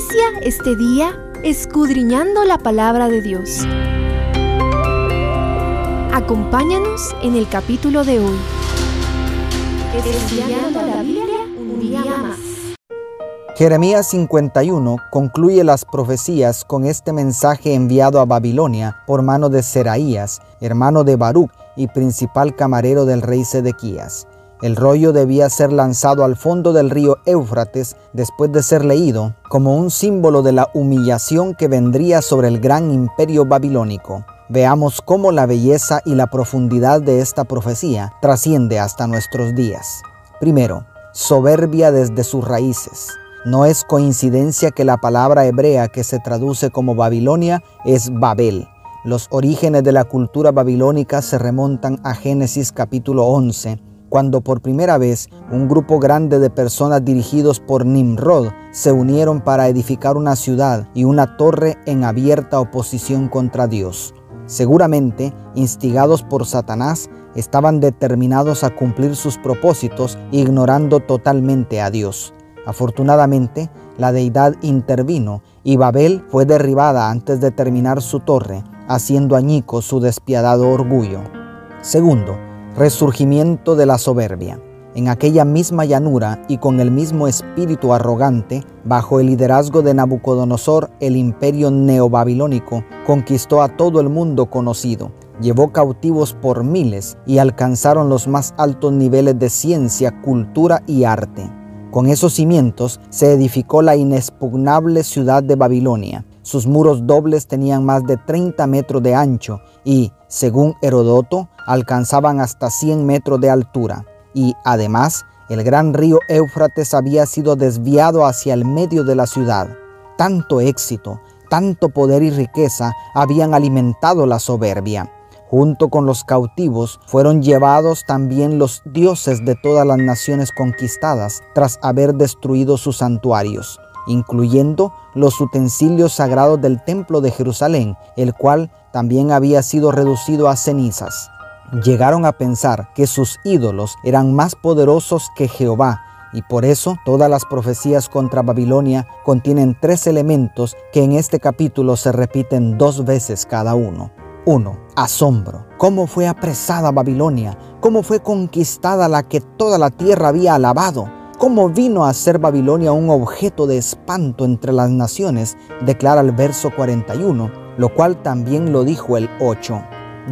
Inicia este día escudriñando la palabra de Dios. Acompáñanos en el capítulo de hoy. Estudiando la Biblia un día más. Jeremías 51 concluye las profecías con este mensaje enviado a Babilonia por mano de Seraías, hermano de Baruch y principal camarero del rey Sedequías. El rollo debía ser lanzado al fondo del río Éufrates después de ser leído como un símbolo de la humillación que vendría sobre el gran imperio babilónico. Veamos cómo la belleza y la profundidad de esta profecía trasciende hasta nuestros días. Primero, soberbia desde sus raíces. No es coincidencia que la palabra hebrea que se traduce como Babilonia es Babel. Los orígenes de la cultura babilónica se remontan a Génesis capítulo 11, cuando por primera vez un grupo grande de personas dirigidos por Nimrod se unieron para edificar una ciudad y una torre en abierta oposición contra Dios. Seguramente, instigados por Satanás, estaban determinados a cumplir sus propósitos ignorando totalmente a Dios. Afortunadamente, la deidad intervino y Babel fue derribada antes de terminar su torre, haciendo añico su despiadado orgullo. Segundo, resurgimiento de la soberbia. En aquella misma llanura y con el mismo espíritu arrogante, bajo el liderazgo de Nabucodonosor, el imperio neobabilónico conquistó a todo el mundo conocido, llevó cautivos por miles y alcanzaron los más altos niveles de ciencia, cultura y arte. Con esos cimientos se edificó la inexpugnable ciudad de Babilonia. Sus muros dobles tenían más de 30 metros de ancho y, según Herodoto, alcanzaban hasta 100 metros de altura. Y además, el gran río Éufrates había sido desviado hacia el medio de la ciudad. Tanto éxito, tanto poder y riqueza habían alimentado la soberbia. Junto con los cautivos fueron llevados también los dioses de todas las naciones conquistadas tras haber destruido sus santuarios, incluyendo los utensilios sagrados del templo de Jerusalén, el cual también había sido reducido a cenizas. Llegaron a pensar que sus ídolos eran más poderosos que Jehová, y por eso todas las profecías contra Babilonia contienen tres elementos que en este capítulo se repiten dos veces cada uno. 1. Asombro. ¿Cómo fue apresada Babilonia? ¿Cómo fue conquistada la que toda la tierra había alabado? ¿Cómo vino a ser Babilonia un objeto de espanto entre las naciones? Declara el verso 41, lo cual también lo dijo el 8.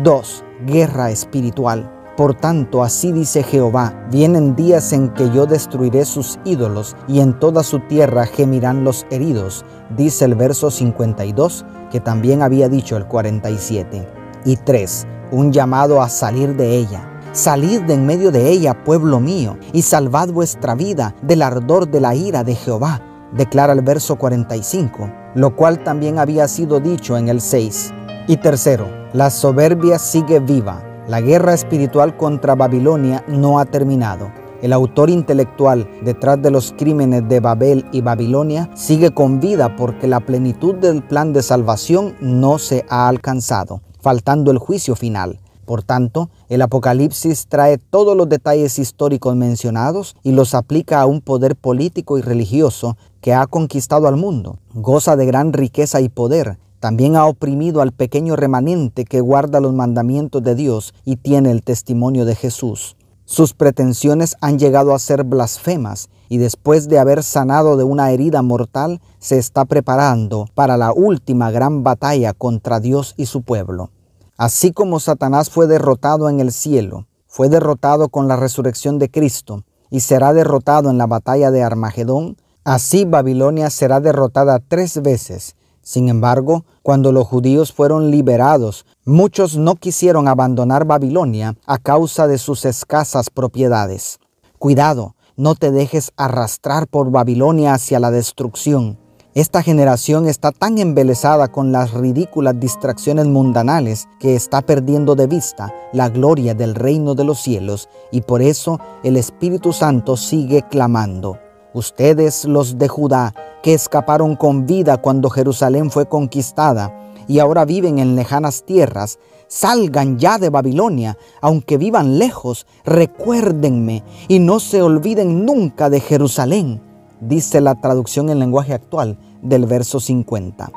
2. Guerra espiritual. Por tanto, así dice Jehová, vienen días en que yo destruiré sus ídolos y en toda su tierra gemirán los heridos, dice el verso 52, que también había dicho el 47. Y 3. Un llamado a salir de ella. Salid de en medio de ella, pueblo mío, y salvad vuestra vida del ardor de la ira de Jehová, declara el verso 45, lo cual también había sido dicho en el 6. Y tercero, la soberbia sigue viva la guerra espiritual contra Babilonia no ha terminado. El autor intelectual detrás de los crímenes de Babel y Babilonia sigue con vida porque la plenitud del plan de salvación no se ha alcanzado, faltando el juicio final. Por tanto, el Apocalipsis trae todos los detalles históricos mencionados y los aplica a un poder político y religioso que ha conquistado al mundo. Goza de gran riqueza y poder, también ha oprimido al pequeño remanente que guarda los mandamientos de Dios y tiene el testimonio de Jesús. Sus pretensiones han llegado a ser blasfemas y después de haber sanado de una herida mortal, se está preparando para la última gran batalla contra Dios y su pueblo. Así como Satanás fue derrotado en el cielo, fue derrotado con la resurrección de Cristo y será derrotado en la batalla de Armagedón, así Babilonia será derrotada tres veces sin embargo, cuando los judíos fueron liberados, muchos no quisieron abandonar Babilonia a causa de sus escasas propiedades. Cuidado, no te dejes arrastrar por Babilonia hacia la destrucción. Esta generación está tan embelesada con las ridículas distracciones mundanales que está perdiendo de vista la gloria del reino de los cielos y por eso el Espíritu Santo sigue clamando. Ustedes los de Judá que escaparon con vida cuando Jerusalén fue conquistada y ahora viven en lejanas tierras, salgan ya de Babilonia, aunque vivan lejos, recuérdenme y no se olviden nunca de Jerusalén. dice la traducción en lenguaje actual del verso 50.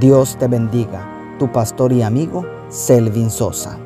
Dios te bendiga, tu pastor y amigo Selvin Sosa.